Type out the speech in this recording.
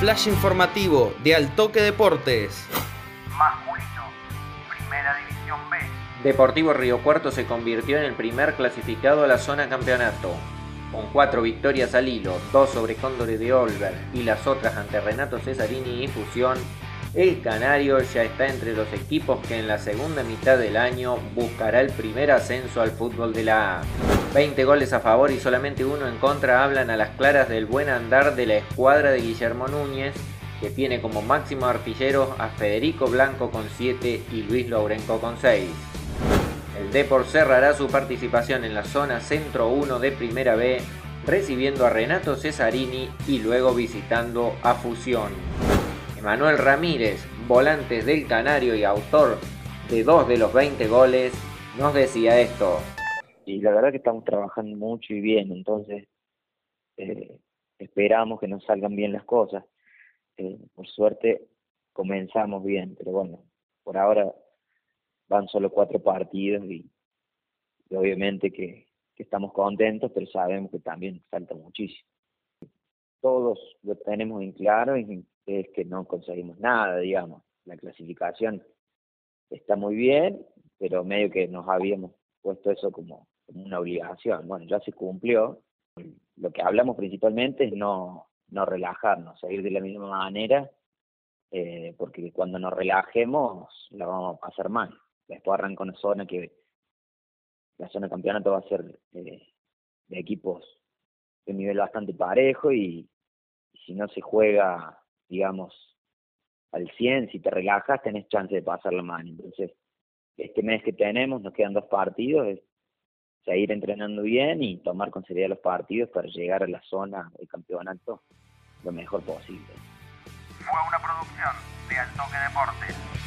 flash informativo de Altoque Deportes. Masculino, Primera División B. Deportivo Río Cuarto se convirtió en el primer clasificado a la zona campeonato. Con cuatro victorias al hilo, dos sobre Cóndores de Olver y las otras ante Renato Cesarini y Fusión, el Canario ya está entre los equipos que en la segunda mitad del año buscará el primer ascenso al fútbol de la A. 20 goles a favor y solamente uno en contra hablan a las claras del buen andar de la escuadra de Guillermo Núñez, que tiene como máximo artillero a Federico Blanco con 7 y Luis Lourenco con 6. El Depor cerrará su participación en la zona Centro 1 de Primera B, recibiendo a Renato Cesarini y luego visitando a Fusión. Emanuel Ramírez, volante del Canario y autor de dos de los 20 goles, nos decía esto. Y la verdad que estamos trabajando mucho y bien, entonces eh, esperamos que nos salgan bien las cosas. Eh, por suerte comenzamos bien, pero bueno, por ahora van solo cuatro partidos y, obviamente que, que estamos contentos, pero sabemos que también falta muchísimo. Todos lo tenemos en claro y es que no conseguimos nada, digamos. La clasificación está muy bien, pero medio que nos habíamos puesto eso como, una obligación. Bueno, ya se cumplió. Lo que hablamos principalmente es no, no relajarnos, seguir de la misma manera, eh, porque cuando nos relajemos la vamos a pasar mal. Después arranca una zona que la zona de campeonato va a ser eh, de equipos de nivel bastante parejo y si no se juega digamos, al 100, si te relajas tenés chance de pasar la mano. Entonces, este mes que tenemos, nos quedan dos partidos, es seguir entrenando bien y tomar con seriedad los partidos para llegar a la zona del campeonato lo mejor posible. Fue una producción de Altoque Deportes.